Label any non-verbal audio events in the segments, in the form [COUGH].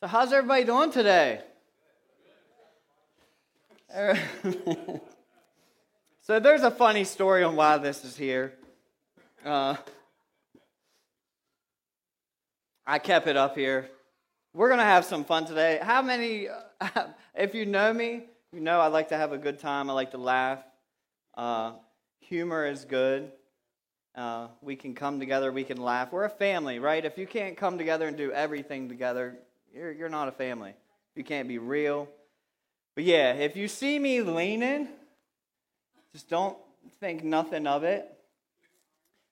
So, how's everybody doing today? [LAUGHS] so, there's a funny story on why this is here. Uh, I kept it up here. We're going to have some fun today. How many, [LAUGHS] if you know me, you know I like to have a good time. I like to laugh. Uh, humor is good. Uh, we can come together, we can laugh. We're a family, right? If you can't come together and do everything together, you're, you're not a family. You can't be real. But yeah, if you see me leaning, just don't think nothing of it.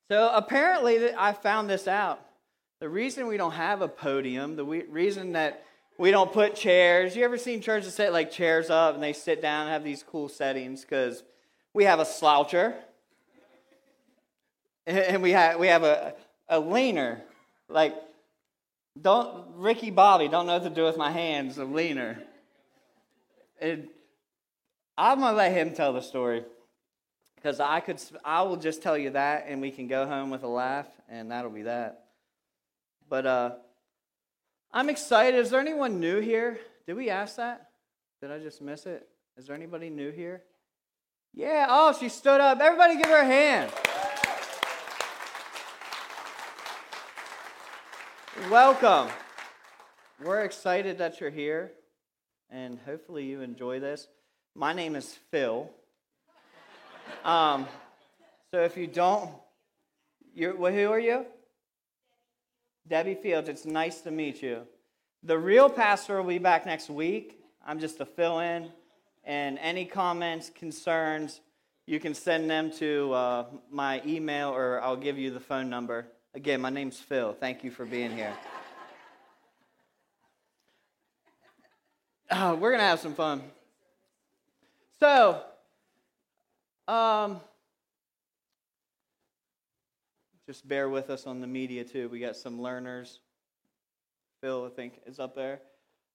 So apparently, I found this out. The reason we don't have a podium, the reason that we don't put chairs, you ever seen churches set like chairs up and they sit down and have these cool settings? Because we have a sloucher [LAUGHS] and we have, we have a, a leaner. Like, don't Ricky Bobby don't know what to do with my hands. A leaner. And I'm gonna let him tell the story because I could. I will just tell you that, and we can go home with a laugh, and that'll be that. But uh, I'm excited. Is there anyone new here? Did we ask that? Did I just miss it? Is there anybody new here? Yeah. Oh, she stood up. Everybody, give her a hand. Welcome. We're excited that you're here, and hopefully you enjoy this. My name is Phil. Um, so if you don't, you're, well, who are you? Debbie Fields. It's nice to meet you. The real pastor will be back next week. I'm just a fill in, and any comments, concerns, you can send them to uh, my email or I'll give you the phone number. Again, my name's Phil. Thank you for being here. Oh, we're going to have some fun. So, um, just bear with us on the media too. We got some learners. Phil, I think, is up there.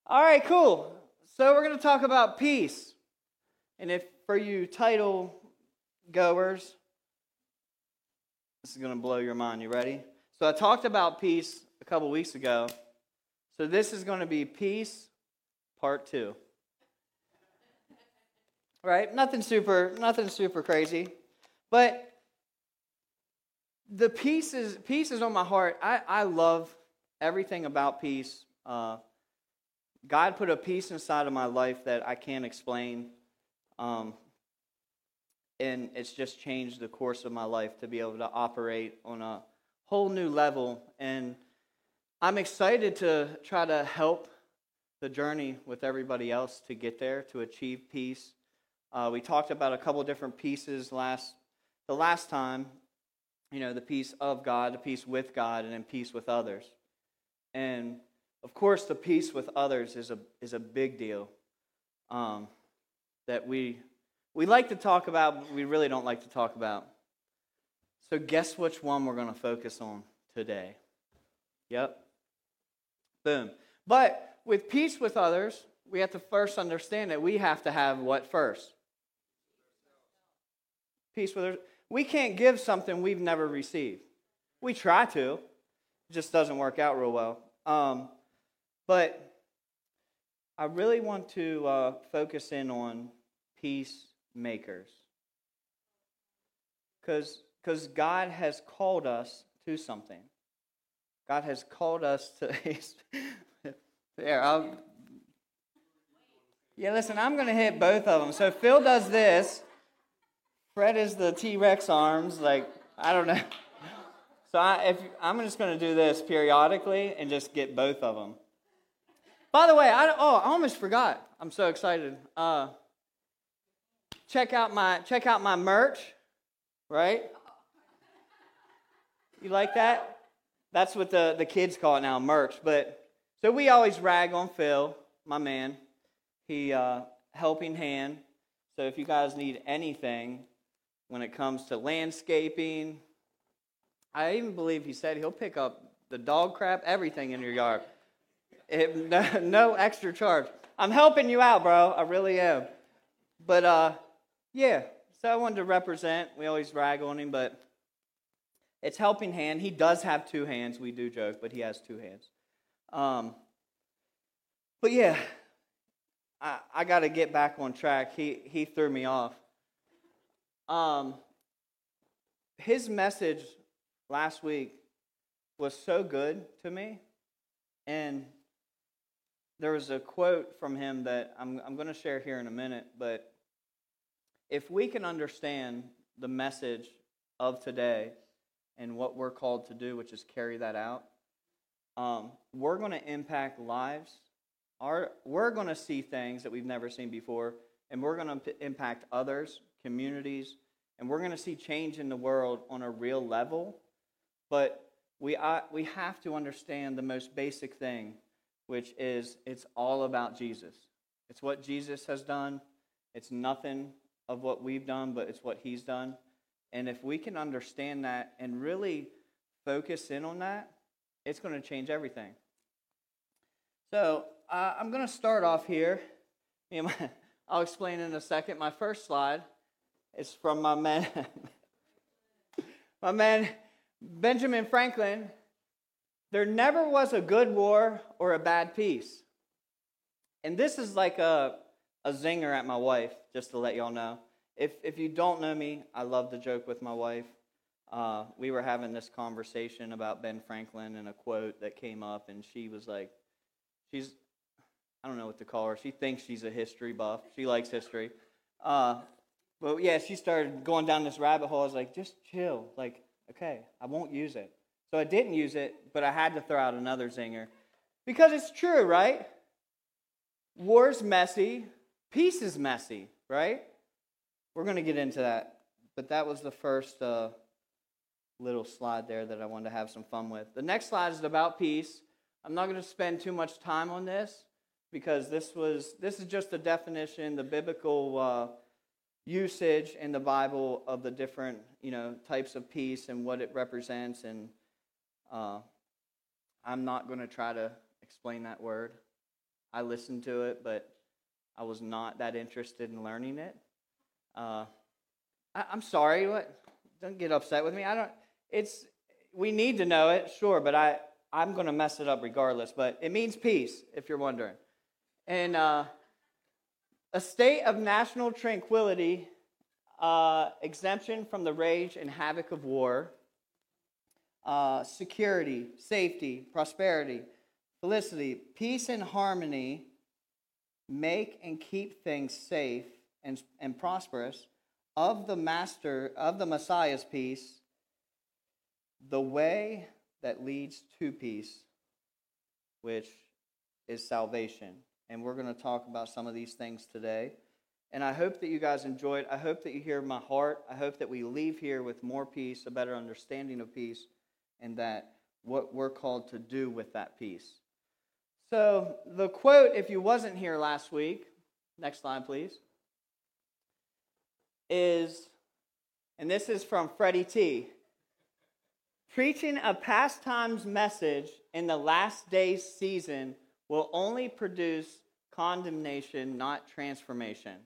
All right, cool. So, we're going to talk about peace. And if for you title goers, this is going to blow your mind. You ready? So I talked about peace a couple weeks ago. So this is going to be peace part 2. Right? Nothing super nothing super crazy. But the peace is peace is on my heart. I, I love everything about peace. Uh, God put a peace inside of my life that I can't explain. Um, and it's just changed the course of my life to be able to operate on a whole new level. And I'm excited to try to help the journey with everybody else to get there, to achieve peace. Uh, we talked about a couple different pieces last the last time. You know, the peace of God, the peace with God, and then peace with others. And of course, the peace with others is a is a big deal. Um, that we we like to talk about, but we really don't like to talk about. So, guess which one we're going to focus on today? Yep. Boom. But with peace with others, we have to first understand that we have to have what first? Peace with others. We can't give something we've never received. We try to, it just doesn't work out real well. Um, but I really want to uh, focus in on peacemakers. Because because God has called us to something. God has called us to. [LAUGHS] there, I'll. Yeah, listen, I'm going to hit both of them. So Phil does this. Fred is the T Rex arms. Like, I don't know. So I, if, I'm just going to do this periodically and just get both of them. By the way, I, oh, I almost forgot. I'm so excited. Uh, check out my check out my merch, right? You like that? That's what the, the kids call it now, merch. But so we always rag on Phil, my man. He uh, helping hand. So if you guys need anything when it comes to landscaping, I even believe he said he'll pick up the dog crap, everything in your yard. It, [LAUGHS] no, no, extra charge. I'm helping you out, bro. I really am. But uh, yeah, so I wanted to represent. We always rag on him, but it's helping hand. He does have two hands. We do joke, but he has two hands. Um, But yeah, I, I got to get back on track. He, he threw me off. Um, his message last week was so good to me. And there was a quote from him that I'm, I'm going to share here in a minute. But if we can understand the message of today and what we're called to do, which is carry that out, um, we're going to impact lives. Our, we're going to see things that we've never seen before, and we're going to impact others, communities, and we're going to see change in the world on a real level. But we, uh, we have to understand the most basic thing, which is it's all about Jesus. It's what Jesus has done. It's nothing of what we've done, but it's what he's done. And if we can understand that and really focus in on that, it's going to change everything. So uh, I'm going to start off here. [LAUGHS] I'll explain in a second. My first slide is from my man, [LAUGHS] my man Benjamin Franklin. There never was a good war or a bad peace. And this is like a, a zinger at my wife, just to let y'all know. If, if you don't know me, I love to joke with my wife. Uh, we were having this conversation about Ben Franklin and a quote that came up, and she was like, she's, I don't know what to call her. She thinks she's a history buff. She likes history. Uh, but yeah, she started going down this rabbit hole. I was like, just chill. Like, okay, I won't use it. So I didn't use it, but I had to throw out another zinger. Because it's true, right? War's messy, peace is messy, right? We're going to get into that. But that was the first uh, little slide there that I wanted to have some fun with. The next slide is about peace. I'm not going to spend too much time on this because this was this is just a definition, the biblical uh, usage in the Bible of the different you know types of peace and what it represents. And uh, I'm not going to try to explain that word. I listened to it, but I was not that interested in learning it. Uh, I, am sorry. What? Don't get upset with me. I don't. It's we need to know it, sure, but I I'm going to mess it up regardless. But it means peace, if you're wondering. And uh, a state of national tranquility, uh, exemption from the rage and havoc of war, uh, security, safety, prosperity, felicity, peace and harmony, make and keep things safe and, and prosperous of the master, of the Messiah's peace, the way that leads to peace, which is salvation. And we're going to talk about some of these things today. And I hope that you guys enjoyed. I hope that you hear my heart. I hope that we leave here with more peace, a better understanding of peace, and that what we're called to do with that peace. So, the quote, if you wasn't here last week, next slide, please is, and this is from Freddie T. Preaching a past times message in the last days season will only produce condemnation, not transformation.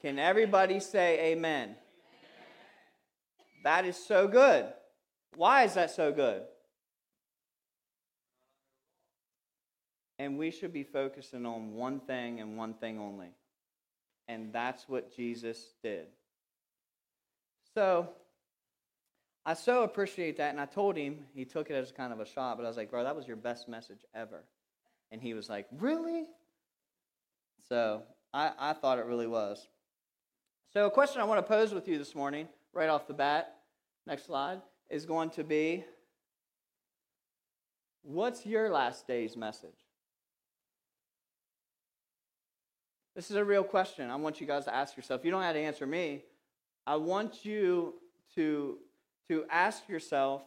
Can everybody say amen? amen? That is so good. Why is that so good? And we should be focusing on one thing and one thing only and that's what Jesus did. So I so appreciate that. And I told him, he took it as kind of a shot, but I was like, bro, that was your best message ever. And he was like, really? So I, I thought it really was. So, a question I want to pose with you this morning, right off the bat, next slide, is going to be What's your last day's message? This is a real question. I want you guys to ask yourself. You don't have to answer me. I want you to, to ask yourself,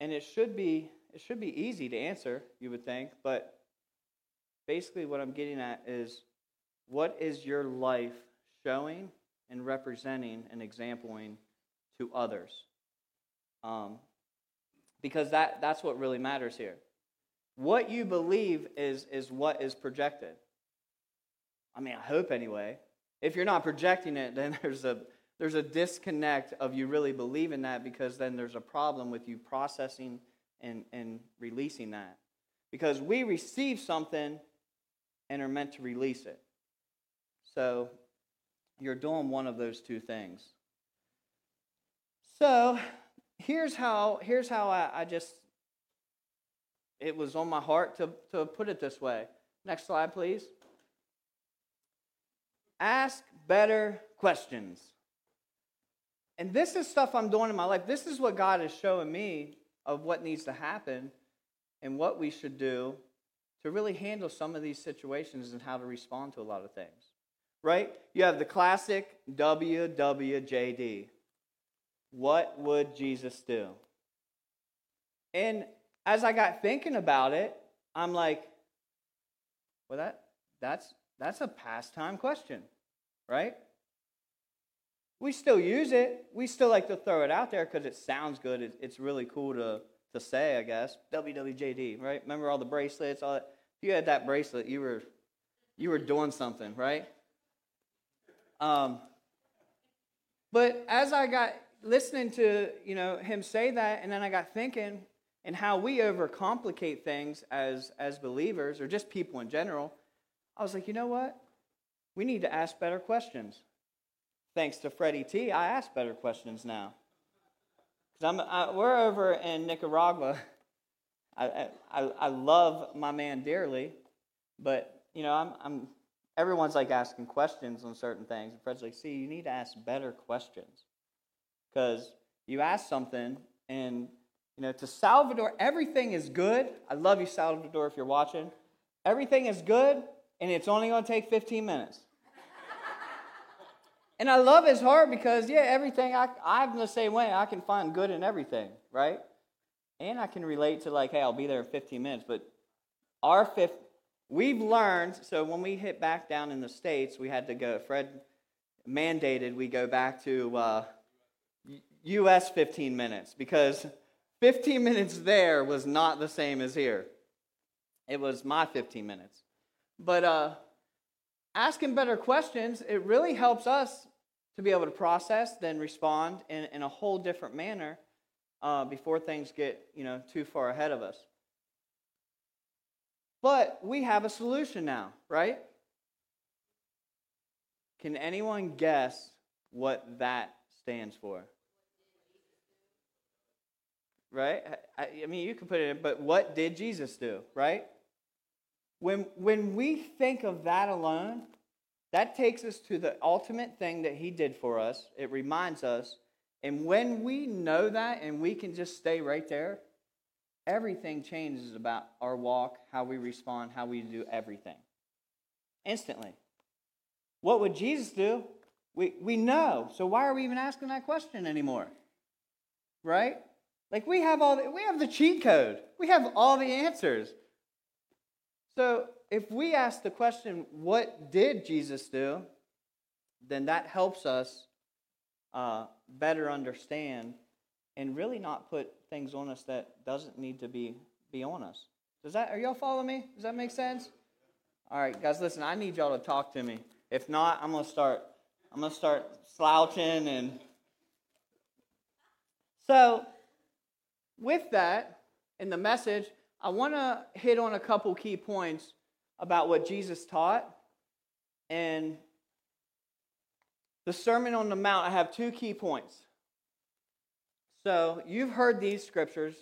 and it should be it should be easy to answer, you would think, but basically what I'm getting at is what is your life showing and representing and exampling to others? Um, because that, that's what really matters here. What you believe is, is what is projected. I mean, I hope anyway. If you're not projecting it, [LAUGHS] then there's a there's a disconnect of you really believing that because then there's a problem with you processing and, and releasing that. because we receive something and are meant to release it. So you're doing one of those two things. So here's how here's how I, I just it was on my heart to, to put it this way. Next slide, please. Ask better questions. And this is stuff I'm doing in my life. This is what God is showing me of what needs to happen and what we should do to really handle some of these situations and how to respond to a lot of things. Right? You have the classic WWJD. What would Jesus do? And as I got thinking about it, I'm like, well, that, that's, that's a pastime question, right? We still use it. We still like to throw it out there because it sounds good. It's really cool to, to say, I guess. WWJD, right? Remember all the bracelets? All that? If you had that bracelet, you were, you were doing something, right? Um, but as I got listening to you know him say that, and then I got thinking and how we overcomplicate things as as believers or just people in general, I was like, you know what? We need to ask better questions thanks to Freddie T, I ask better questions now. Because I'm, I, we're over in Nicaragua. I, I, I love my man dearly, but you know, I'm, I'm everyone's like asking questions on certain things. And Fred's like, see, you need to ask better questions. Because you ask something, and you know, to Salvador, everything is good. I love you, Salvador, if you're watching. Everything is good, and it's only going to take 15 minutes. And I love his heart because, yeah, everything, I, I'm the same way. I can find good in everything, right? And I can relate to, like, hey, I'll be there in 15 minutes. But our fifth, we've learned, so when we hit back down in the States, we had to go, Fred mandated we go back to uh, U.S. 15 minutes because 15 minutes there was not the same as here. It was my 15 minutes. But uh, asking better questions, it really helps us to be able to process, then respond in, in a whole different manner uh, before things get you know too far ahead of us. But we have a solution now, right? Can anyone guess what that stands for? Right? I, I mean, you can put it in, but what did Jesus do, right? When, when we think of that alone, that takes us to the ultimate thing that he did for us. It reminds us. And when we know that and we can just stay right there, everything changes about our walk, how we respond, how we do everything. Instantly. What would Jesus do? We, we know. So why are we even asking that question anymore? Right? Like we have all the, we have the cheat code. We have all the answers. So if we ask the question, what did Jesus do? Then that helps us uh, better understand and really not put things on us that doesn't need to be, be on us. Does that, are y'all following me? Does that make sense? All right, guys, listen, I need y'all to talk to me. If not, I'm going to start, I'm going to start slouching and so with that in the message, I want to hit on a couple key points about what Jesus taught. And the Sermon on the Mount, I have two key points. So you've heard these scriptures.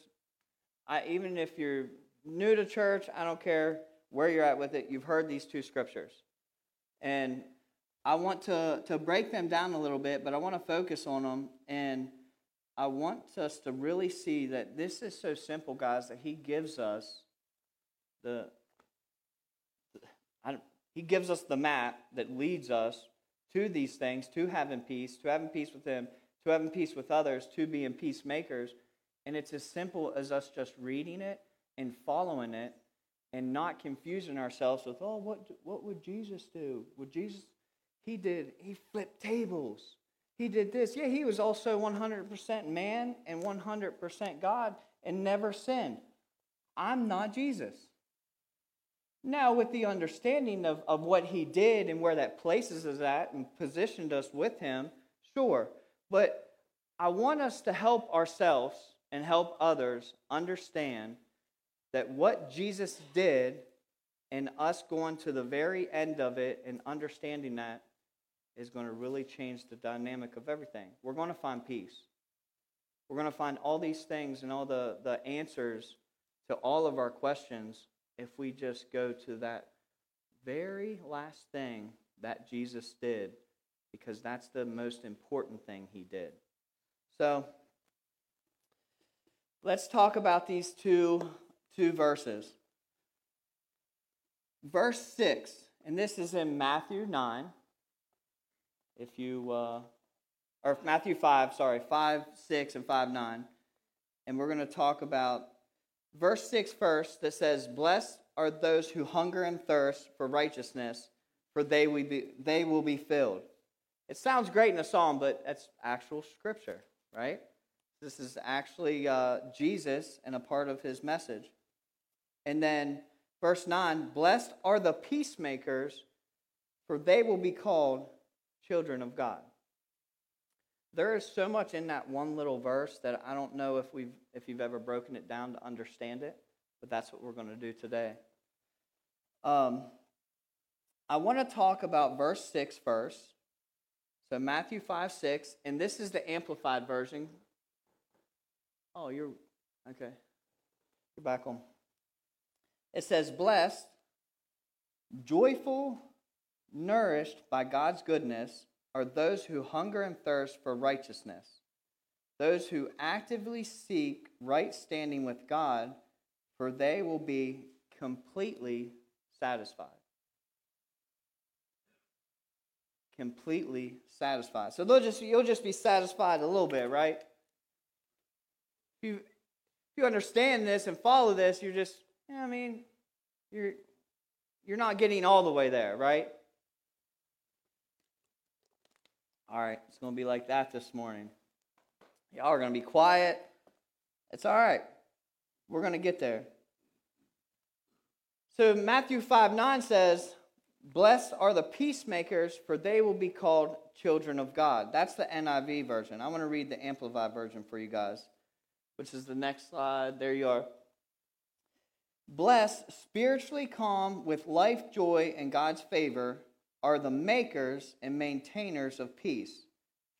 I, even if you're new to church, I don't care where you're at with it, you've heard these two scriptures. And I want to, to break them down a little bit, but I want to focus on them. And I want us to really see that this is so simple, guys, that He gives us the, he gives us the map that leads us to these things, to having peace, to having peace with Him, to having peace with others, to being peacemakers. And it's as simple as us just reading it and following it and not confusing ourselves with, oh, what, what would Jesus do? Would Jesus, he did, he flipped tables. He did this. Yeah, he was also 100% man and 100% God and never sinned. I'm not Jesus. Now, with the understanding of, of what he did and where that places us at and positioned us with him, sure. But I want us to help ourselves and help others understand that what Jesus did and us going to the very end of it and understanding that is going to really change the dynamic of everything. We're going to find peace. We're going to find all these things and all the, the answers to all of our questions if we just go to that very last thing that Jesus did, because that's the most important thing he did. So, let's talk about these two, two verses. Verse 6, and this is in Matthew 9 if you, uh, or Matthew 5, sorry, 5, 6, and 5, 9. And we're going to talk about verse 6 first that says, Blessed are those who hunger and thirst for righteousness, for they will be, they will be filled. It sounds great in a psalm, but that's actual scripture, right? This is actually uh, Jesus and a part of his message. And then verse 9 Blessed are the peacemakers, for they will be called children of God. There is so much in that one little verse that I don't know if we've if you've ever broken it down to understand it, but that's what we're going to do today. Um, I want to talk about verse 6 first. So Matthew 5, 6, and this is the amplified version. Oh, you're okay. You're back on. It says, blessed, joyful, nourished by God's goodness are those who hunger and thirst for righteousness, those who actively seek right standing with God, for they will be completely satisfied. Completely satisfied. So they'll just, you'll just be satisfied a little bit, right? If you, if you understand this and follow this, you're just, I mean, you're, you're not getting all the way there, right? All right, it's going to be like that this morning. Y'all are going to be quiet. It's all right. We're going to get there. So, Matthew 5 9 says, Blessed are the peacemakers, for they will be called children of God. That's the NIV version. I want to read the Amplified version for you guys, which is the next slide. There you are. Blessed, spiritually calm, with life joy and God's favor, are the makers and maintainers of peace,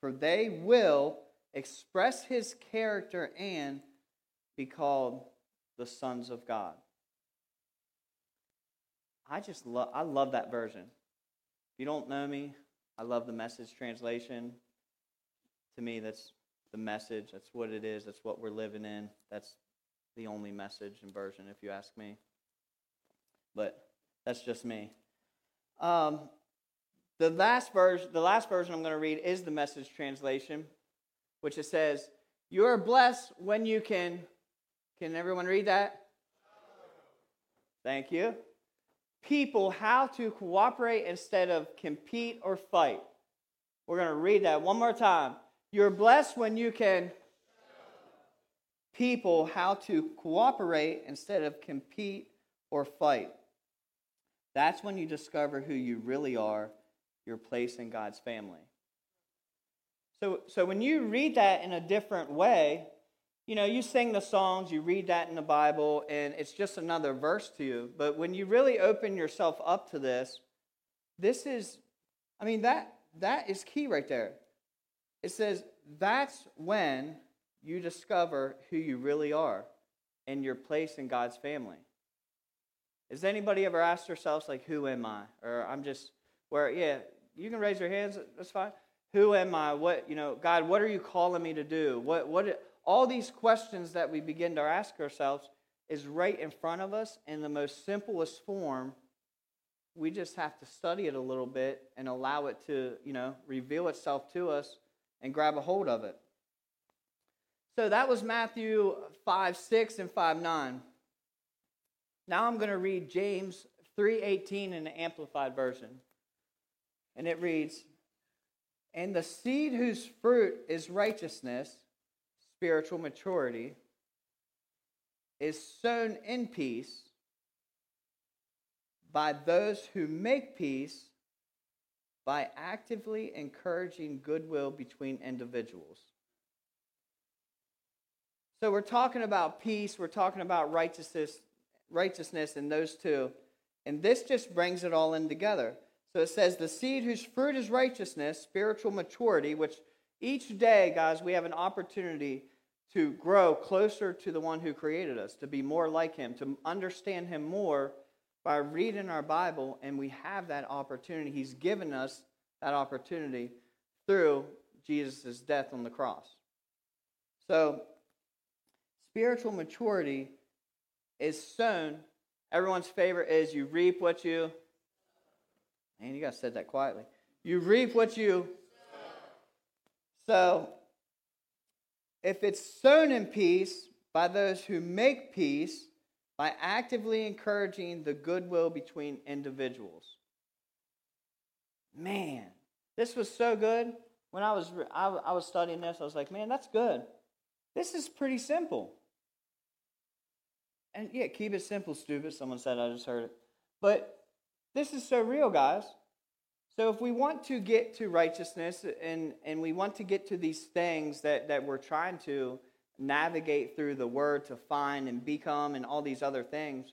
for they will express his character and be called the sons of God. I just love I love that version. If you don't know me, I love the message translation. To me, that's the message. That's what it is. That's what we're living in. That's the only message and version, if you ask me. But that's just me. Um, the last version, the last version I'm going to read is the message translation, which it says, You are blessed when you can. Can everyone read that? Thank you. People how to cooperate instead of compete or fight. We're going to read that one more time. You're blessed when you can people how to cooperate instead of compete or fight. That's when you discover who you really are your place in God's family. So, so when you read that in a different way, you know, you sing the songs, you read that in the Bible, and it's just another verse to you. But when you really open yourself up to this, this is, I mean, that that is key right there. It says that's when you discover who you really are and your place in God's family. Has anybody ever asked themselves, like, who am I? Or I'm just, where, yeah, you can raise your hands. That's fine. Who am I? What you know, God? What are you calling me to do? What what? All these questions that we begin to ask ourselves is right in front of us in the most simplest form. We just have to study it a little bit and allow it to, you know, reveal itself to us and grab a hold of it. So that was Matthew 5, 6, and 5, 9. Now I'm going to read James 3.18 in the Amplified Version. And it reads, And the seed whose fruit is righteousness, spiritual maturity, is sown in peace by those who make peace by actively encouraging goodwill between individuals. So we're talking about peace, we're talking about righteousness righteousness in those two. And this just brings it all in together. So it says, the seed whose fruit is righteousness, spiritual maturity, which each day, guys, we have an opportunity to grow closer to the one who created us, to be more like him, to understand him more by reading our Bible. And we have that opportunity. He's given us that opportunity through Jesus' death on the cross. So, spiritual maturity is sown. Everyone's favorite is you reap what you. Man, you guys said that quietly. You reap what you. So, if it's sown in peace by those who make peace by actively encouraging the goodwill between individuals. Man, this was so good. When I was, I, I was studying this, I was like, man, that's good. This is pretty simple. And yeah, keep it simple, stupid. Someone said, I just heard it. But this is so real, guys. So if we want to get to righteousness and, and we want to get to these things that, that we're trying to navigate through the word to find and become and all these other things,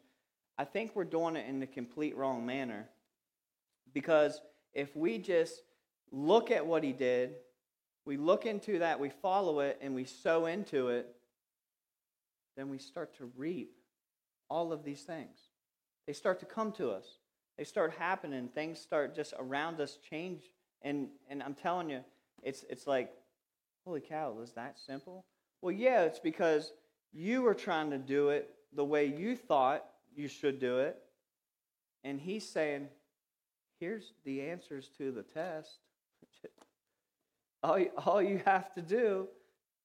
I think we're doing it in the complete wrong manner. Because if we just look at what he did, we look into that, we follow it, and we sow into it, then we start to reap all of these things. They start to come to us. They start happening. Things start just around us change. And, and I'm telling you, it's, it's like, holy cow, is that simple? Well, yeah, it's because you were trying to do it the way you thought you should do it. And he's saying, here's the answers to the test. [LAUGHS] all, you, all you have to do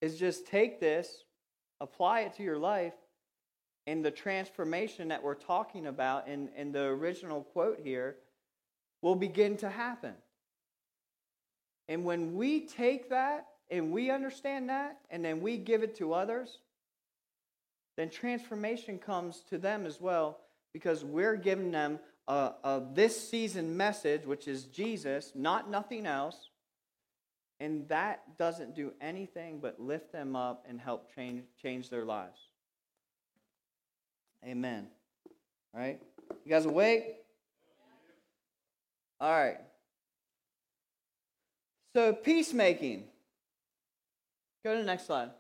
is just take this, apply it to your life, and the transformation that we're talking about in, in the original quote here will begin to happen. And when we take that and we understand that, and then we give it to others, then transformation comes to them as well because we're giving them a, a, this season message, which is Jesus, not nothing else. And that doesn't do anything but lift them up and help change, change their lives. Amen. All right? You guys awake? All right. So, peacemaking. Go to the next slide.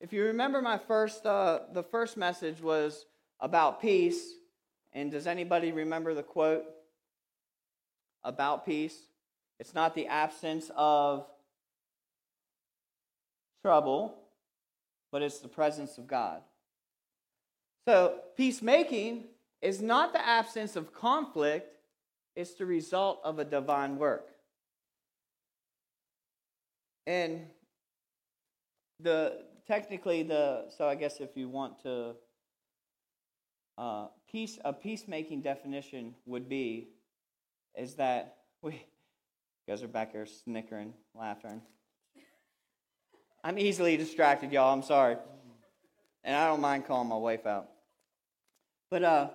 If you remember my first, uh, the first message was about peace. And does anybody remember the quote about peace? It's not the absence of trouble, but it's the presence of God. So, peacemaking is not the absence of conflict, it's the result of a divine work. And the technically the so I guess if you want to uh, peace a peacemaking definition would be is that [LAUGHS] we you guys are back here snickering, laughing. I'm easily distracted, y'all. I'm sorry, and I don't mind calling my wife out. But uh,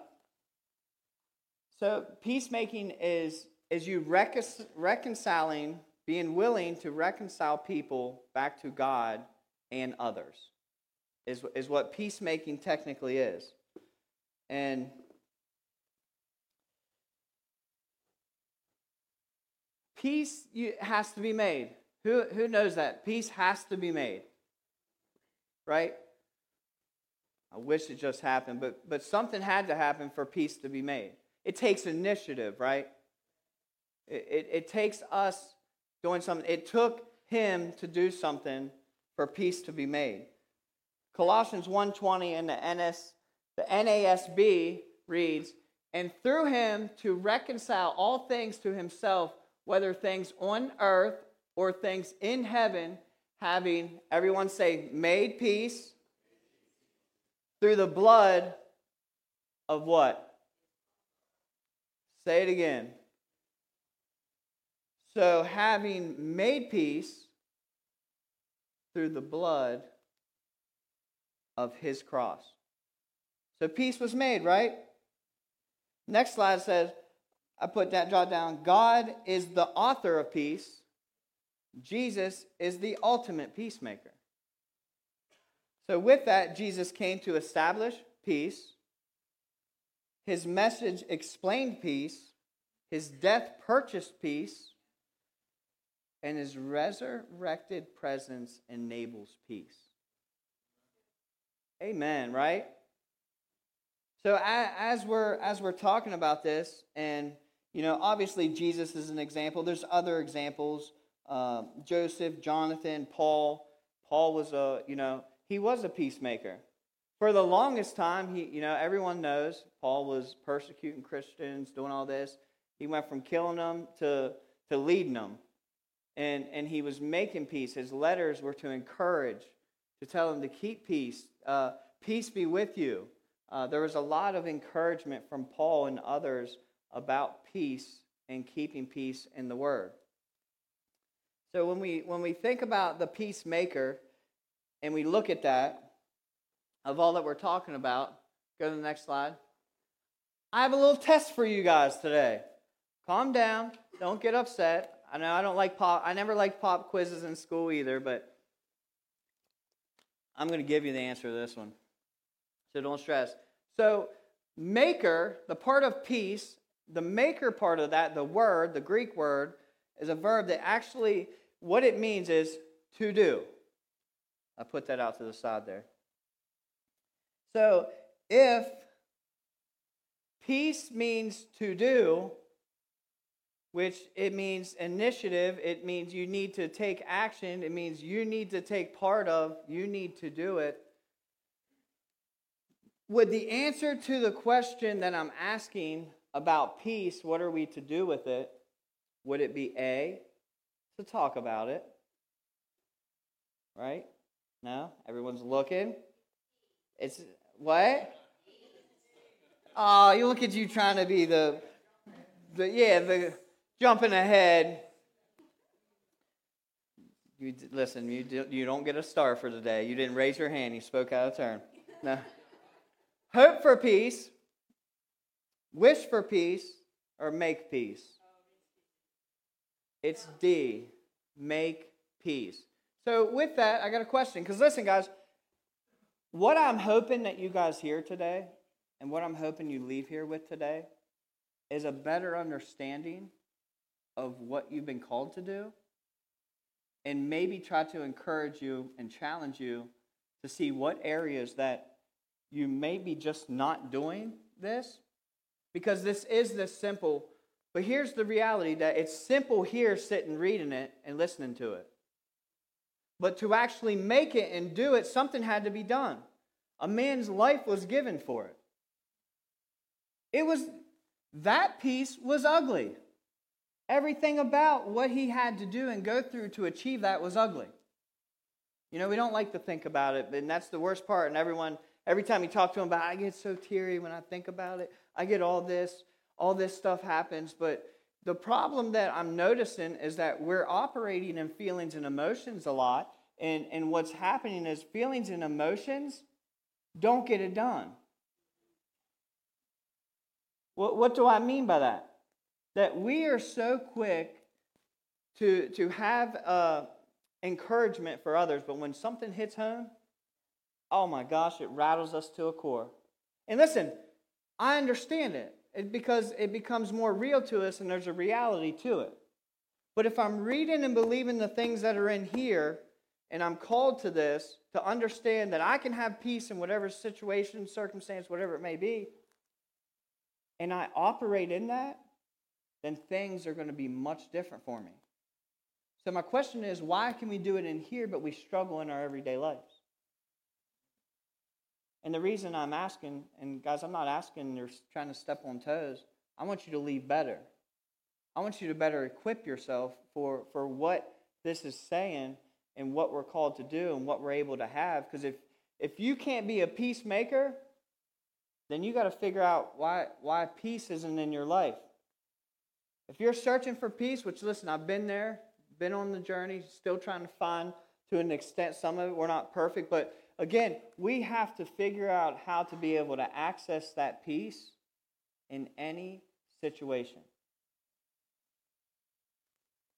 so peacemaking is is you recon- reconciling, being willing to reconcile people back to God and others, is, is what peacemaking technically is. And peace you has to be made. Who, who knows that? Peace has to be made. Right? I wish it just happened, but, but something had to happen for peace to be made. It takes initiative, right? It, it, it takes us doing something. It took him to do something for peace to be made. Colossians 1:20 in the NS the NASB reads, "And through him to reconcile all things to himself, whether things on earth or things in heaven, having everyone say made peace through the blood of what? Say it again. So, having made peace through the blood of his cross. So peace was made, right? Next slide says, I put that jot down. God is the author of peace. Jesus is the ultimate peacemaker. So, with that, Jesus came to establish peace, His message explained peace, his death purchased peace, and his resurrected presence enables peace. Amen, right? So as we're as we're talking about this, and you know, obviously Jesus is an example. There's other examples: um, Joseph, Jonathan, Paul. Paul was a you know he was a peacemaker. For the longest time, he you know everyone knows Paul was persecuting Christians, doing all this. He went from killing them to to leading them, and and he was making peace. His letters were to encourage, to tell them to keep peace. Uh, peace be with you. Uh, there was a lot of encouragement from Paul and others about peace and keeping peace in the Word. So when we when we think about the peacemaker, and we look at that of all that we're talking about, go to the next slide. I have a little test for you guys today. Calm down. Don't get upset. I know I don't like pop. I never liked pop quizzes in school either, but I'm going to give you the answer to this one. So don't stress. So, maker, the part of peace, the maker part of that, the word, the Greek word, is a verb that actually, what it means is to do. I put that out to the side there. So, if peace means to do, which it means initiative, it means you need to take action, it means you need to take part of, you need to do it would the answer to the question that I'm asking about peace, what are we to do with it, would it be A, to talk about it? Right? No? Everyone's looking? It's what? Oh, you look at you trying to be the, the yeah, the jumping ahead. You listen. You do, you don't get a star for today. You didn't raise your hand. You spoke out of turn. No hope for peace, wish for peace, or make peace? It's D, make peace. So, with that, I got a question. Because listen, guys, what I'm hoping that you guys hear today, and what I'm hoping you leave here with today, is a better understanding of what you've been called to do, and maybe try to encourage you and challenge you to see what areas that you may be just not doing this because this is this simple. But here's the reality that it's simple here sitting reading it and listening to it. But to actually make it and do it, something had to be done. A man's life was given for it. It was that piece was ugly. Everything about what he had to do and go through to achieve that was ugly. You know, we don't like to think about it, and that's the worst part. And everyone Every time you talk to him about, I get so teary when I think about it. I get all this, all this stuff happens. But the problem that I'm noticing is that we're operating in feelings and emotions a lot. And, and what's happening is feelings and emotions don't get it done. What, what do I mean by that? That we are so quick to, to have uh, encouragement for others, but when something hits home, oh my gosh, it rattles us to a core. And listen, I understand it, it because it becomes more real to us and there's a reality to it. But if I'm reading and believing the things that are in here, and I'm called to this to understand that I can have peace in whatever situation, circumstance, whatever it may be, and I operate in that, then things are going to be much different for me. So, my question is why can we do it in here, but we struggle in our everyday lives? And the reason I'm asking, and guys, I'm not asking you're trying to step on toes. I want you to leave better. I want you to better equip yourself for, for what this is saying and what we're called to do and what we're able to have. Because if, if you can't be a peacemaker, then you got to figure out why, why peace isn't in your life. If you're searching for peace, which listen, I've been there, been on the journey, still trying to find to an extent some of it. We're not perfect, but again, we have to figure out how to be able to access that peace in any situation.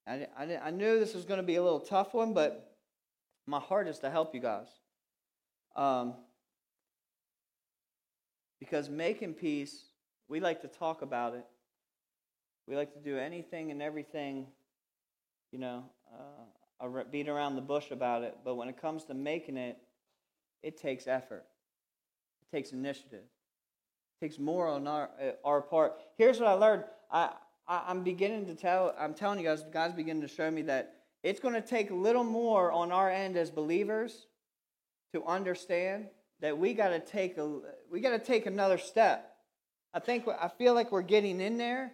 I, I, I knew this was going to be a little tough one, but my heart is to help you guys. Um, because making peace we like to talk about it. We like to do anything and everything, you know, uh, beat around the bush about it. But when it comes to making it, it takes effort. It takes initiative. It takes more on our, uh, our part. Here's what I learned. I, I, I'm beginning to tell, I'm telling you guys, God's beginning to show me that it's going to take a little more on our end as believers to understand that we got to take a we got to take another step. I think I feel like we're getting in there,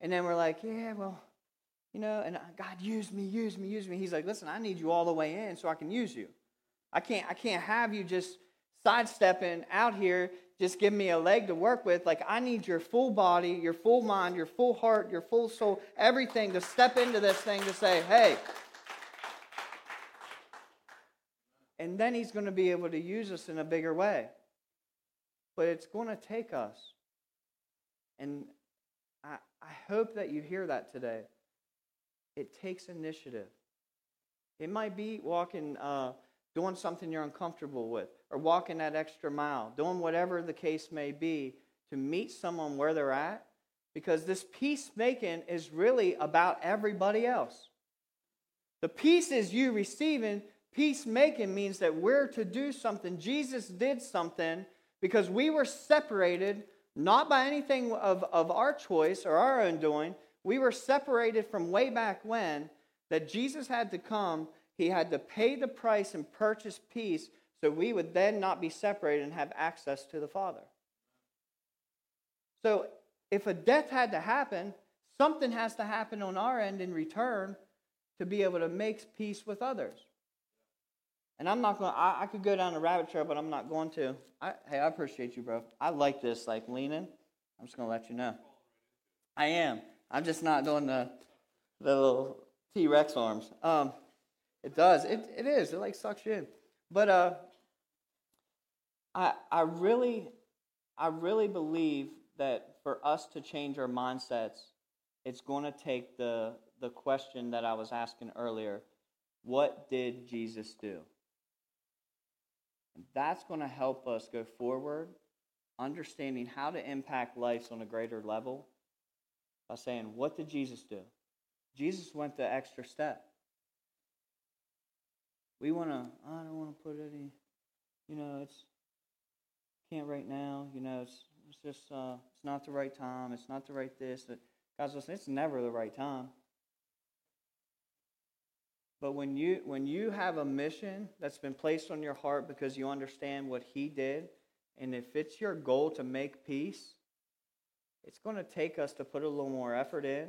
and then we're like, yeah, well, you know, and God use me, use me, use me. He's like, listen, I need you all the way in so I can use you. I can't I can't have you just sidestepping out here, just give me a leg to work with. Like I need your full body, your full mind, your full heart, your full soul, everything to step into this thing to say, hey, and then he's going to be able to use us in a bigger way. But it's going to take us. And I, I hope that you hear that today. It takes initiative. It might be walking, uh, doing something you're uncomfortable with, or walking that extra mile, doing whatever the case may be to meet someone where they're at, because this peacemaking is really about everybody else. The peace is you receiving Peacemaking means that we're to do something. Jesus did something because we were separated, not by anything of, of our choice or our own doing. We were separated from way back when that Jesus had to come. He had to pay the price and purchase peace so we would then not be separated and have access to the Father. So if a death had to happen, something has to happen on our end in return to be able to make peace with others. And I'm not going. I, could go down a rabbit trail, but I'm not going to. I, hey, I appreciate you, bro. I like this, like leaning. I'm just going to let you know. I am. I'm just not doing the the little T Rex arms. Um, it does. It it is. It like sucks you in. But uh, I I really I really believe that for us to change our mindsets, it's going to take the the question that I was asking earlier. What did Jesus do? That's going to help us go forward, understanding how to impact lives on a greater level by saying, What did Jesus do? Jesus went the extra step. We want to, I don't want to put any, you know, it's, can't right now, you know, it's, it's just, uh, it's not the right time, it's not the right this. Guys, listen, it's never the right time. But when you when you have a mission that's been placed on your heart because you understand what he did, and if it's your goal to make peace, it's going to take us to put a little more effort in.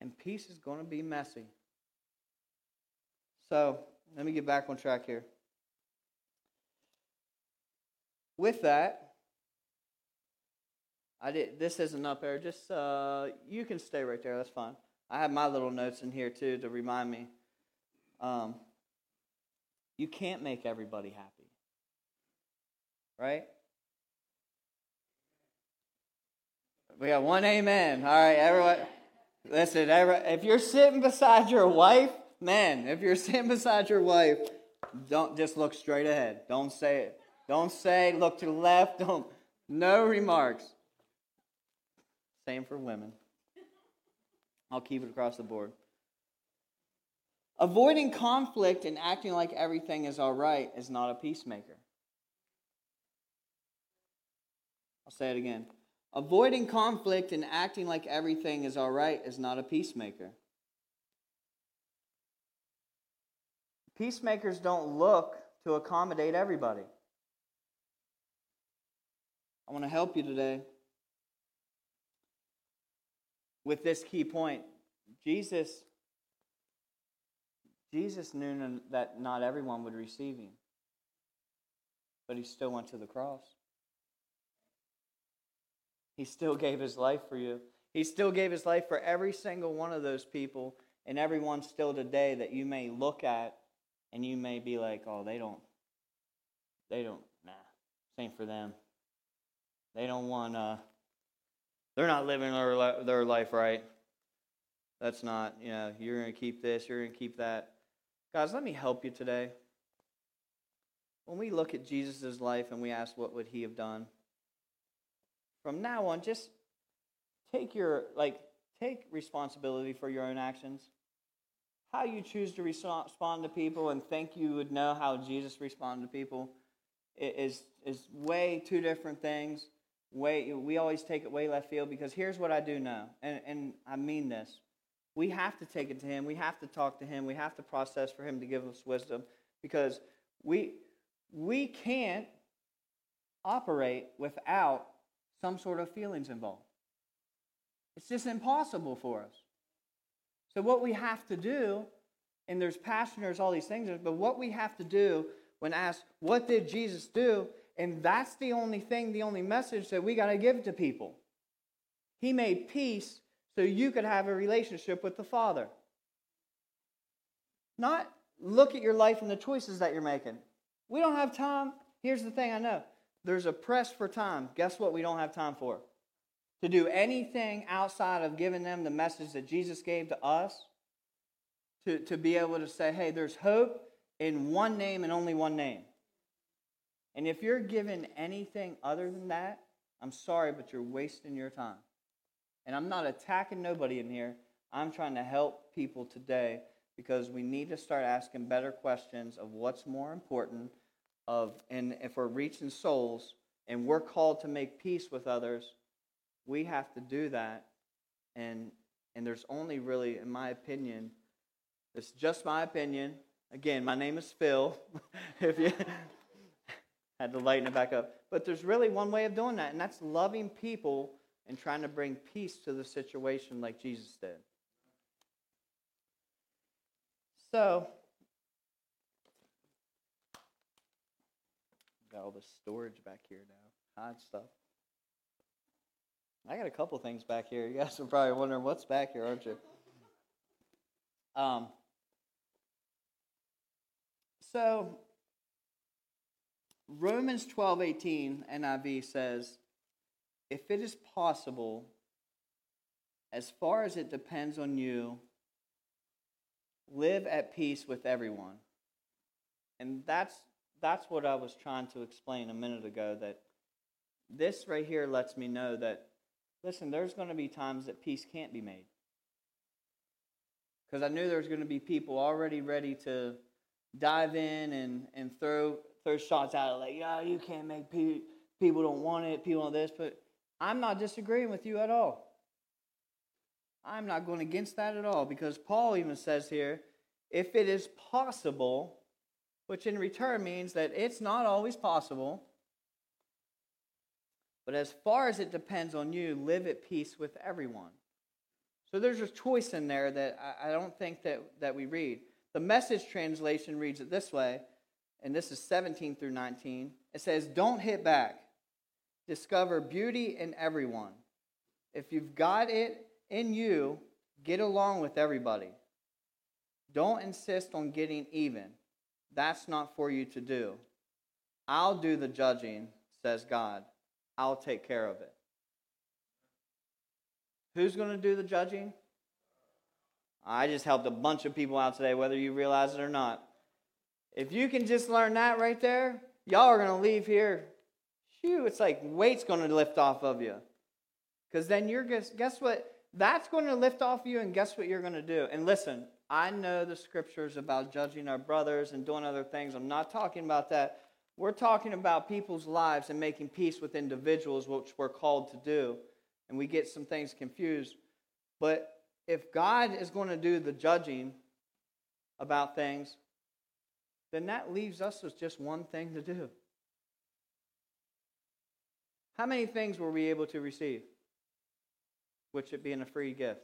And peace is going to be messy. So, let me get back on track here. With that, I did this isn't up there. Just uh, you can stay right there. That's fine. I have my little notes in here too to remind me. Um, you can't make everybody happy, right? We got one amen. All right, everyone. Listen, if you're sitting beside your wife, man, if you're sitting beside your wife, don't just look straight ahead. Don't say it. Don't say look to the left. Don't. No remarks. Same for women. I'll keep it across the board. Avoiding conflict and acting like everything is all right is not a peacemaker. I'll say it again. Avoiding conflict and acting like everything is all right is not a peacemaker. Peacemakers don't look to accommodate everybody. I want to help you today with this key point. Jesus Jesus knew that not everyone would receive him. But he still went to the cross. He still gave his life for you. He still gave his life for every single one of those people and everyone still today that you may look at and you may be like, oh, they don't, they don't, nah, same for them. They don't want, uh, they're not living their, their life right. That's not, you know, you're to keep this, you're to keep that. Guys, let me help you today. When we look at Jesus' life and we ask what would he have done, from now on, just take your like take responsibility for your own actions. How you choose to respond to people and think you would know how Jesus responded to people is is way two different things. Way we always take it way left field because here's what I do know, and, and I mean this. We have to take it to him. We have to talk to him. We have to process for him to give us wisdom because we we can't operate without some sort of feelings involved. It's just impossible for us. So, what we have to do, and there's passion, there's all these things, but what we have to do when asked, What did Jesus do? And that's the only thing, the only message that we got to give to people. He made peace so you could have a relationship with the Father. Not look at your life and the choices that you're making. We don't have time. Here's the thing I know there's a press for time. Guess what? We don't have time for to do anything outside of giving them the message that Jesus gave to us. To, to be able to say, hey, there's hope in one name and only one name. And if you're given anything other than that, I'm sorry, but you're wasting your time. And I'm not attacking nobody in here. I'm trying to help people today because we need to start asking better questions of what's more important of and if we're reaching souls and we're called to make peace with others, we have to do that. And and there's only really, in my opinion, it's just my opinion. Again, my name is Phil. [LAUGHS] if you [LAUGHS] had to lighten it back up. But there's really one way of doing that, and that's loving people and trying to bring peace to the situation like Jesus did. So, got all the storage back here now, hot stuff. I got a couple things back here. You guys are probably wondering what's back here, aren't you? Um, so Romans 12, 18, NIV says, If it is possible, as far as it depends on you, live at peace with everyone. And that's that's what I was trying to explain a minute ago that this right here lets me know that listen, there's going to be times that peace can't be made. Because I knew there was going to be people already ready to dive in and, and throw throw shots out like, yeah, you can't make pe- people don't want it, people want this, but I'm not disagreeing with you at all. I'm not going against that at all because Paul even says here, if it is possible, which in return means that it's not always possible, but as far as it depends on you, live at peace with everyone. So there's a choice in there that I don't think that, that we read. The message translation reads it this way and this is 17 through 19. It says, Don't hit back. Discover beauty in everyone. If you've got it in you, get along with everybody. Don't insist on getting even. That's not for you to do. I'll do the judging, says God. I'll take care of it. Who's going to do the judging? I just helped a bunch of people out today, whether you realize it or not. If you can just learn that right there, y'all are going to leave here. Shoo, it's like weight's going to lift off of you. Because then you're guess, guess what? That's going to lift off you, and guess what you're going to do? And listen, I know the scriptures about judging our brothers and doing other things. I'm not talking about that. We're talking about people's lives and making peace with individuals, which we're called to do. And we get some things confused. But if God is going to do the judging about things, then that leaves us with just one thing to do. How many things were we able to receive? Which it being a free gift?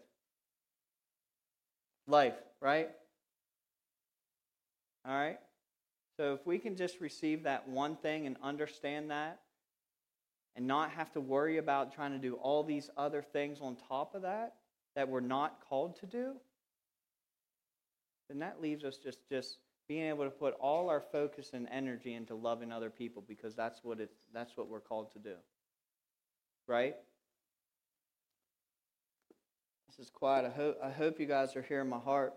Life, right? All right? So if we can just receive that one thing and understand that and not have to worry about trying to do all these other things on top of that that we're not called to do, then that leaves us just just being able to put all our focus and energy into loving other people because that's what it's that's what we're called to do. Right? This is quiet i hope i hope you guys are hearing my heart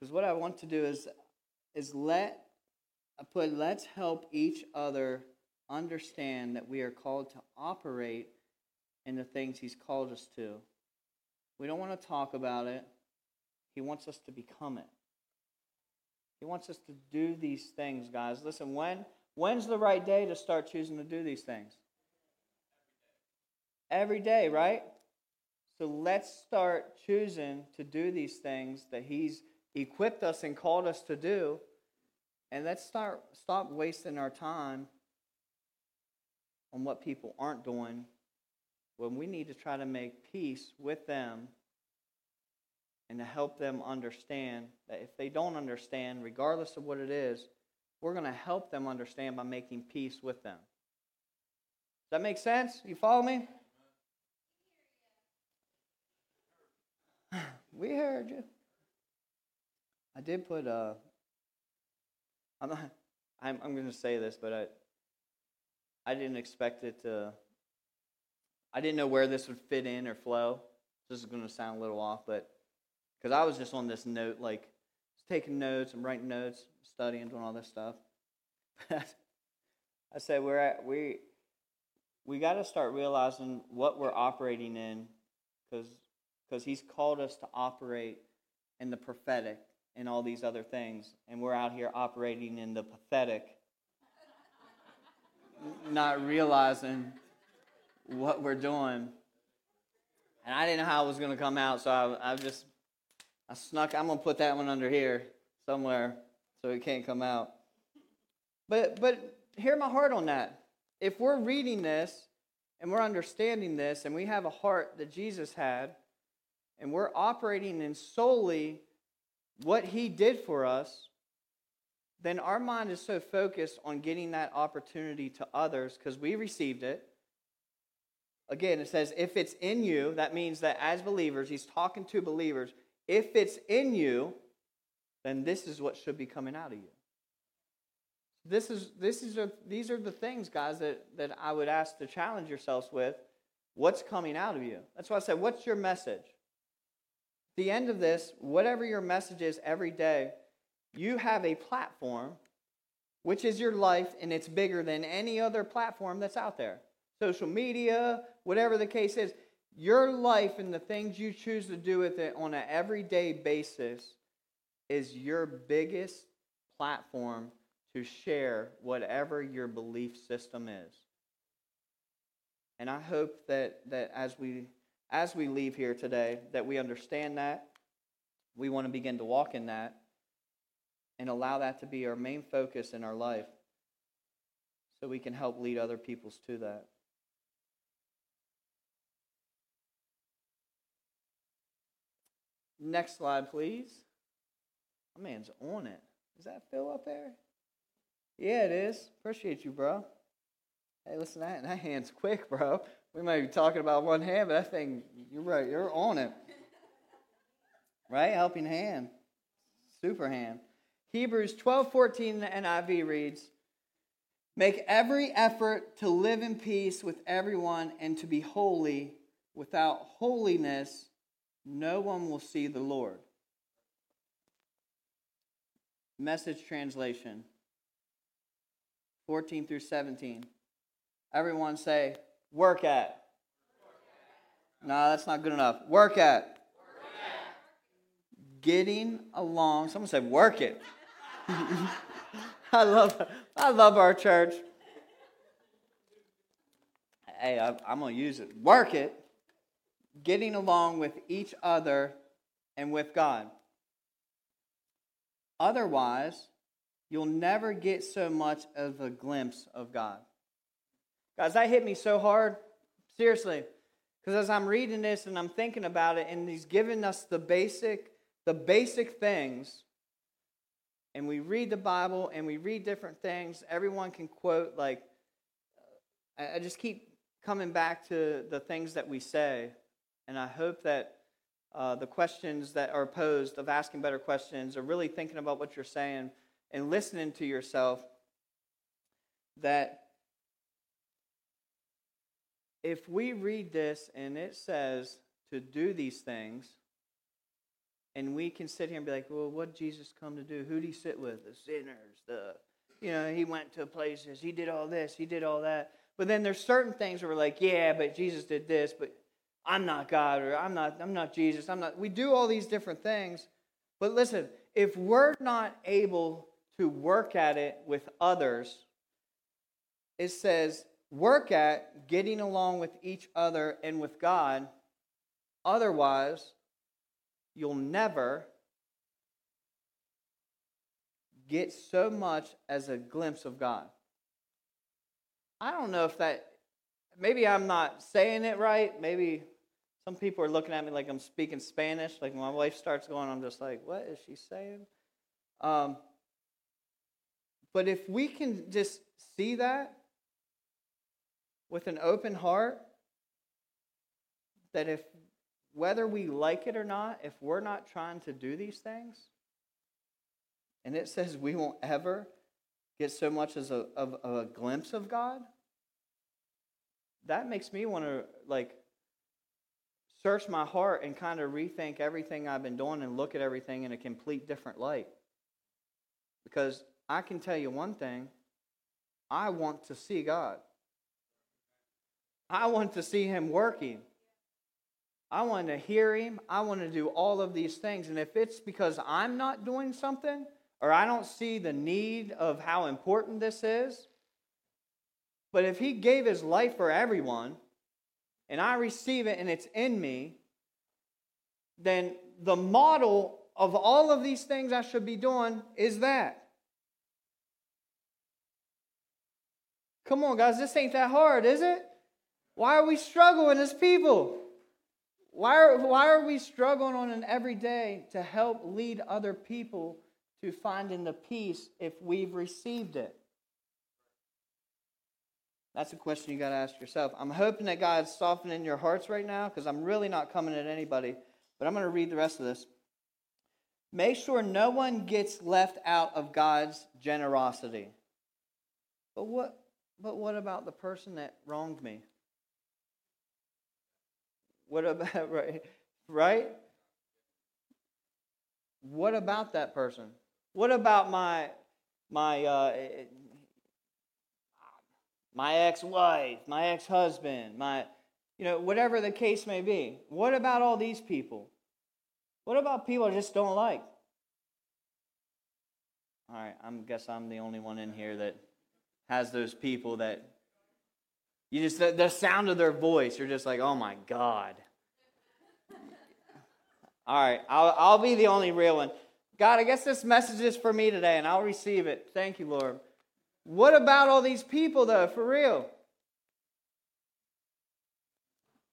because what i want to do is is let i put let's help each other understand that we are called to operate in the things He's called us to. We don't want to talk about it, He wants us to become it. He wants us to do these things, guys. Listen, when when's the right day to start choosing to do these things? Every day, right? So let's start choosing to do these things that He's equipped us and called us to do. And let's start stop wasting our time on what people aren't doing when we need to try to make peace with them and to help them understand that if they don't understand, regardless of what it is, we're going to help them understand by making peace with them. Does that make sense? You follow me? [SIGHS] We heard you. I did put uh I'm not I'm I'm gonna say this, but I I didn't expect it to I didn't know where this would fit in or flow. This is gonna sound a little off, but because I was just on this note, like taking notes and writing notes, studying, doing all this stuff. [LAUGHS] I said we're at, we we got to start realizing what we're operating in, because because He's called us to operate in the prophetic and all these other things, and we're out here operating in the pathetic, not realizing what we're doing. And I didn't know how it was going to come out, so I, I just I snuck. I'm gonna put that one under here somewhere so it can't come out. But but hear my heart on that. If we're reading this and we're understanding this and we have a heart that Jesus had, and we're operating in solely what He did for us, then our mind is so focused on getting that opportunity to others because we received it. Again, it says, if it's in you, that means that as believers, He's talking to believers if it's in you, then this is what should be coming out of you. This is, this is a, these are the things, guys, that, that I would ask to challenge yourselves with. What's coming out of you? That's why I said, what's your message? The end of this, whatever your message is every day, you have a platform, which is your life, and it's bigger than any other platform that's out there. Social media, whatever the case is. Your life and the things you choose to do with it on an everyday basis is your biggest platform to share whatever your belief system is. And I hope that, that as we as we leave here today, that we understand that. We want to begin to walk in that and allow that to be our main focus in our life so we can help lead other peoples to that. Next slide, please. My man's on it. Is that Phil up there? Yeah, it is. Appreciate you, bro. Hey, listen, that, that hand's quick, bro. We might be talking about one hand, but that thing, you're right, you're on it. right? Helping hand. Super hand. Hebrews 12 14 the NIV reads, Make every effort to live in peace with everyone and to be holy. Without holiness, no one will see the Lord. Message translation 14 through 17. Everyone say, work at. No, that's not good enough. Work at. Work at. Getting along. Someone said, work it. [LAUGHS] I love, I love our church. Hey, I, I'm going to use it. Work it getting along with each other and with God. Otherwise, you'll never get so much of a glimpse of God. Guys, that hit me so hard. Seriously. Because as I'm reading this and I'm thinking about it, and he's giving us the basic, the basic things, and we read the Bible and we read different things, everyone can quote, like, I just keep coming back to the things that we say. And I hope that uh, the questions that are posed of asking better questions or really thinking about what you're saying and listening to yourself that if we read this and it says to do these things, and we can sit here and be like, well, what Jesus come to do? Who did he sit with? The sinners, the you know, he went to places, he did all this, he did all that. But then there's certain things where we're like, yeah, but Jesus did this, but I'm not God or I'm not I'm not Jesus. I'm not we do all these different things. But listen, if we're not able to work at it with others, it says work at getting along with each other and with God. Otherwise, you'll never get so much as a glimpse of God. I don't know if that, maybe I'm not saying it right. Maybe some people are looking at me like I'm speaking Spanish. Like my wife starts going, I'm just like, what is she saying? Um, but if we can just see that with an open heart, that if whether we like it or not, if we're not trying to do these things, and it says we won't ever get so much as a, of, of a glimpse of God, that makes me want to like search my heart and kind of rethink everything I've been doing and look at everything in a complete different light. Because I can tell you one thing I want to see God. I want to see Him working. I want to hear Him. I want to do all of these things. And if it's because I'm not doing something, or I don't see the need of how important this is. But if He gave His life for everyone, and I receive it and it's in me, then the model of all of these things I should be doing is that. Come on, guys, this ain't that hard, is it? Why are we struggling as people? Why are, why are we struggling on an everyday to help lead other people to finding the peace if we've received it? That's a question you got to ask yourself. I'm hoping that God's softening your hearts right now because I'm really not coming at anybody, but I'm going to read the rest of this. Make sure no one gets left out of God's generosity. But what but what about the person that wronged me? What about [LAUGHS] right? Right? What about that person? What about my my uh, my ex-wife, my ex-husband, my you know whatever the case may be? What about all these people? What about people I just don't like? All right, I guess I'm the only one in here that has those people that you just the, the sound of their voice, you're just like, oh my god. All right, I'll, I'll be the only real one. God, I guess this message is for me today, and I'll receive it. Thank you, Lord. What about all these people, though, for real?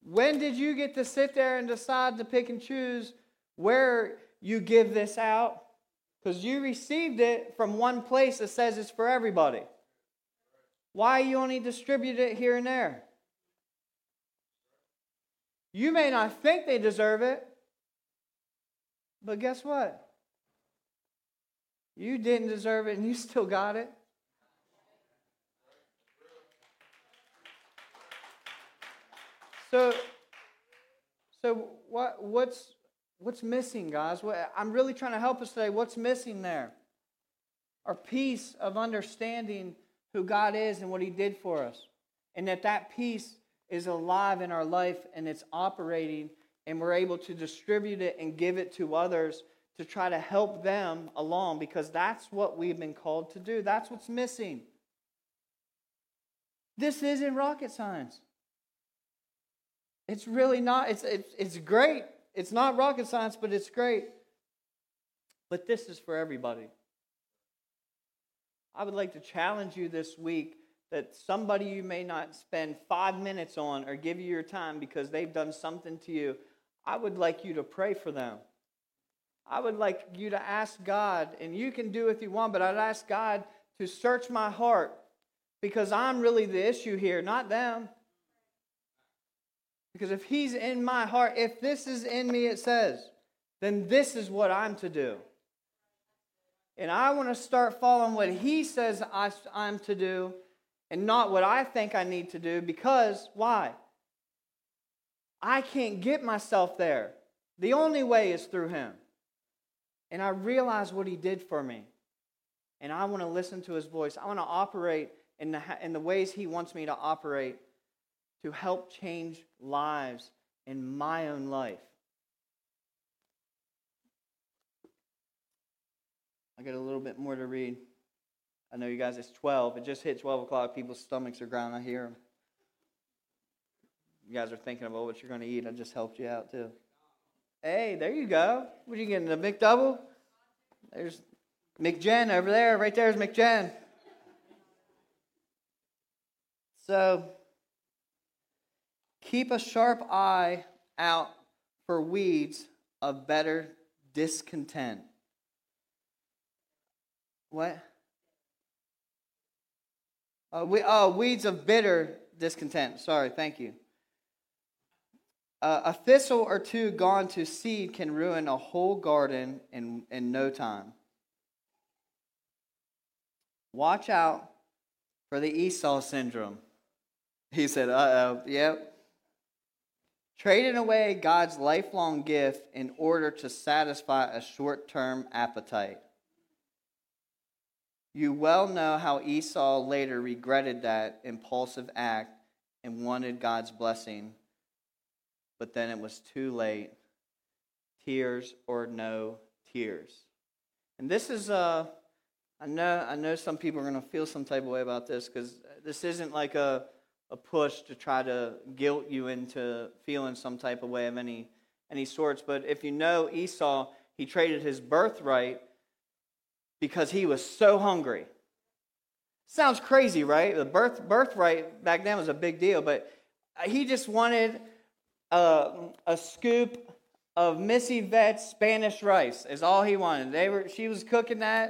When did you get to sit there and decide to pick and choose where you give this out? Because you received it from one place that says it's for everybody. Why you only distribute it here and there? You may not think they deserve it, but guess what? You didn't deserve it and you still got it. So, so what, what's, what's missing, guys? What, I'm really trying to help us today. What's missing there? Our peace of understanding who God is and what He did for us. And that that peace is alive in our life and it's operating, and we're able to distribute it and give it to others to try to help them along because that's what we've been called to do. That's what's missing. This isn't rocket science. It's really not. It's, it's, it's great. It's not rocket science, but it's great. But this is for everybody. I would like to challenge you this week that somebody you may not spend five minutes on or give you your time because they've done something to you, I would like you to pray for them. I would like you to ask God, and you can do if you want, but I'd ask God to search my heart because I'm really the issue here, not them. Because if He's in my heart, if this is in me, it says, then this is what I'm to do. And I want to start following what He says I'm to do and not what I think I need to do because why? I can't get myself there. The only way is through Him. And I realize what he did for me. and I want to listen to his voice. I want to operate in the, in the ways he wants me to operate to help change lives in my own life. I got a little bit more to read. I know you guys, it's 12. It just hit 12 o'clock. People's stomachs are growling. I hear them. You guys are thinking about oh, what you're going to eat. I just helped you out, too. Hey, there you go. What are you getting, a McDouble? There's McJen over there. Right there's McJen. So, keep a sharp eye out for weeds of better discontent. What? Uh, we, oh, weeds of bitter discontent. Sorry, thank you. Uh, a thistle or two gone to seed can ruin a whole garden in, in no time. Watch out for the Esau syndrome. He said, uh oh, yep. Trading away God's lifelong gift in order to satisfy a short term appetite. You well know how Esau later regretted that impulsive act and wanted God's blessing, but then it was too late. Tears or no tears. And this is, uh, I know, I know some people are going to feel some type of way about this because this isn't like a, a push to try to guilt you into feeling some type of way of any, any sorts. But if you know Esau, he traded his birthright because he was so hungry. Sounds crazy, right? The birth, birthright back then was a big deal, but he just wanted a, a scoop of Missy Vet's Spanish rice, is all he wanted. They were, she was cooking that,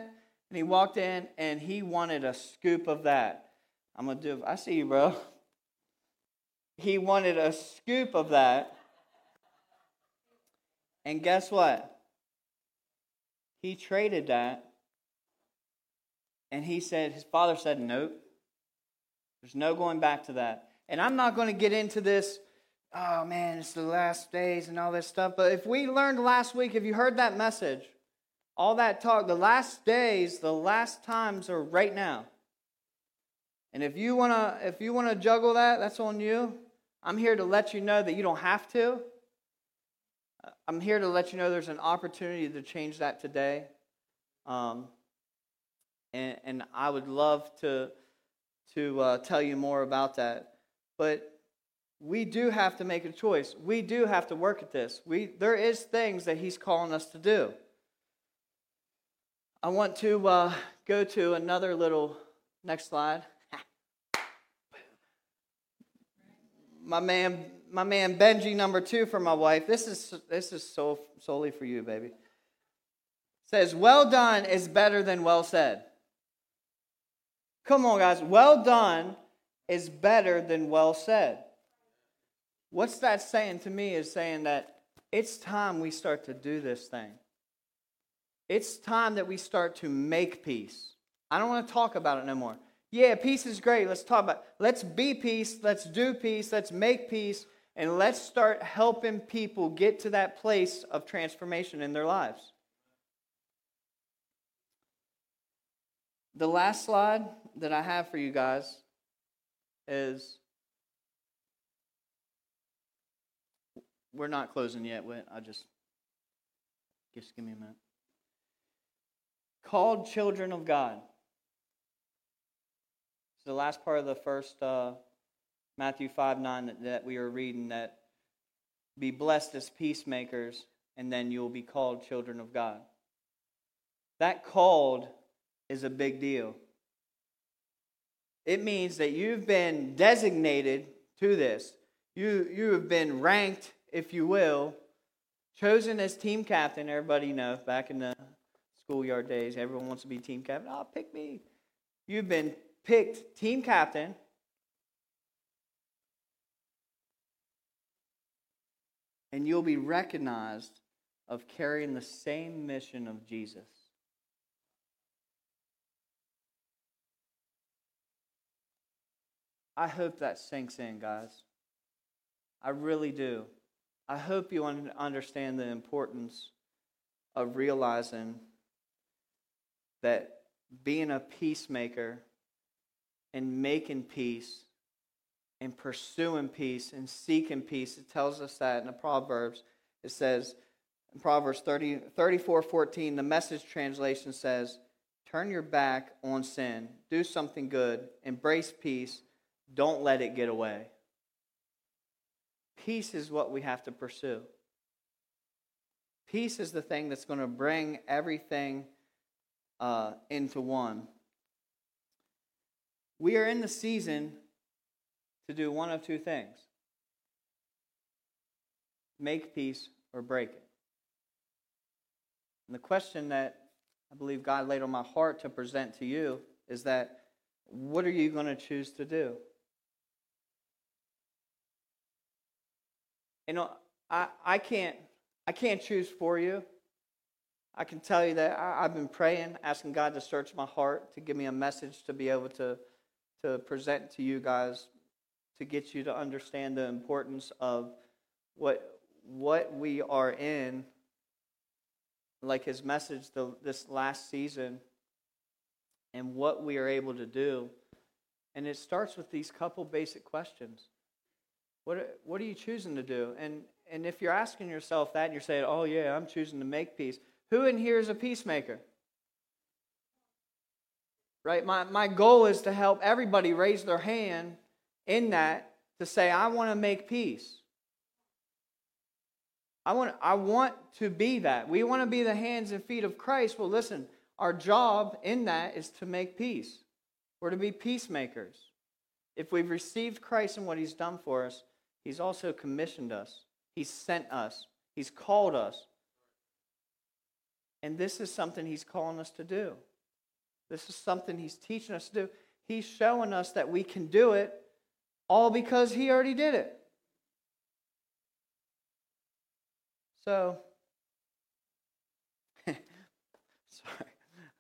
and he walked in and he wanted a scoop of that. I'm to do I see you, bro. He wanted a scoop of that. And guess what? He traded that and he said, his father said, Nope. There's no going back to that. And I'm not going to get into this, oh man, it's the last days and all this stuff. But if we learned last week, if you heard that message, all that talk, the last days, the last times are right now. And if you want to if you want to juggle that, that's on you. I'm here to let you know that you don't have to. I'm here to let you know there's an opportunity to change that today. Um, and, and I would love to, to uh, tell you more about that. But we do have to make a choice. We do have to work at this. We, there is things that he's calling us to do. I want to uh, go to another little, next slide. [LAUGHS] my man, my man Benji number two for my wife. This is this is so solely for you, baby. Says, "Well done is better than well said." Come on, guys. Well done is better than well said. What's that saying to me is saying that it's time we start to do this thing. It's time that we start to make peace. I don't want to talk about it no more. Yeah, peace is great. Let's talk about it. let's be peace, let's do peace, let's make peace, and let's start helping people get to that place of transformation in their lives. The last slide that I have for you guys is we're not closing yet. I just just give me a minute. Called children of God. It's the last part of the first uh, Matthew 5 9 that, that we are reading that be blessed as peacemakers, and then you'll be called children of God. That called is a big deal. It means that you've been designated to this. You, you have been ranked, if you will, chosen as team captain. Everybody knows back in the schoolyard days, everyone wants to be team captain. Oh, pick me. You've been picked team captain. And you'll be recognized of carrying the same mission of Jesus. I hope that sinks in, guys. I really do. I hope you understand the importance of realizing that being a peacemaker and making peace and pursuing peace and seeking peace. It tells us that in the Proverbs. It says in Proverbs 30, 34 14, the message translation says, Turn your back on sin, do something good, embrace peace, don't let it get away. Peace is what we have to pursue. Peace is the thing that's going to bring everything uh, into one. We are in the season to do one of two things make peace or break it. And the question that I believe God laid on my heart to present to you is that what are you going to choose to do? You know, I, I can't I can't choose for you. I can tell you that I, I've been praying, asking God to search my heart, to give me a message to be able to, to present to you guys, to get you to understand the importance of what, what we are in, like his message the, this last season, and what we are able to do. And it starts with these couple basic questions. What, what are you choosing to do? And, and if you're asking yourself that and you're saying, oh, yeah, I'm choosing to make peace, who in here is a peacemaker? Right? My, my goal is to help everybody raise their hand in that to say, I want to make peace. I want, I want to be that. We want to be the hands and feet of Christ. Well, listen, our job in that is to make peace. We're to be peacemakers. If we've received Christ and what he's done for us, he's also commissioned us. He's sent us. He's called us. And this is something He's calling us to do. This is something He's teaching us to do. He's showing us that we can do it all because He already did it. So, [LAUGHS] sorry,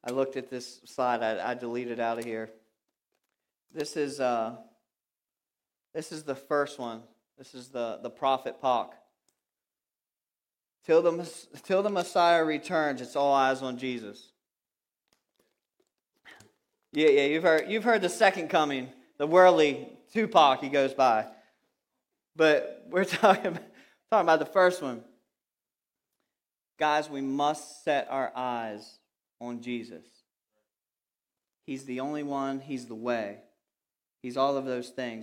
I looked at this slide. I, I deleted out of here. This is uh, this is the first one. This is the the prophet Pak. Till the, till the Messiah returns, it's all eyes on Jesus. Yeah, yeah, you've heard, you've heard the second coming, the worldly Tupac he goes by. But we're [LAUGHS] talking, talking about the first one. Guys, we must set our eyes on Jesus. He's the only one, He's the way. He's all of those things.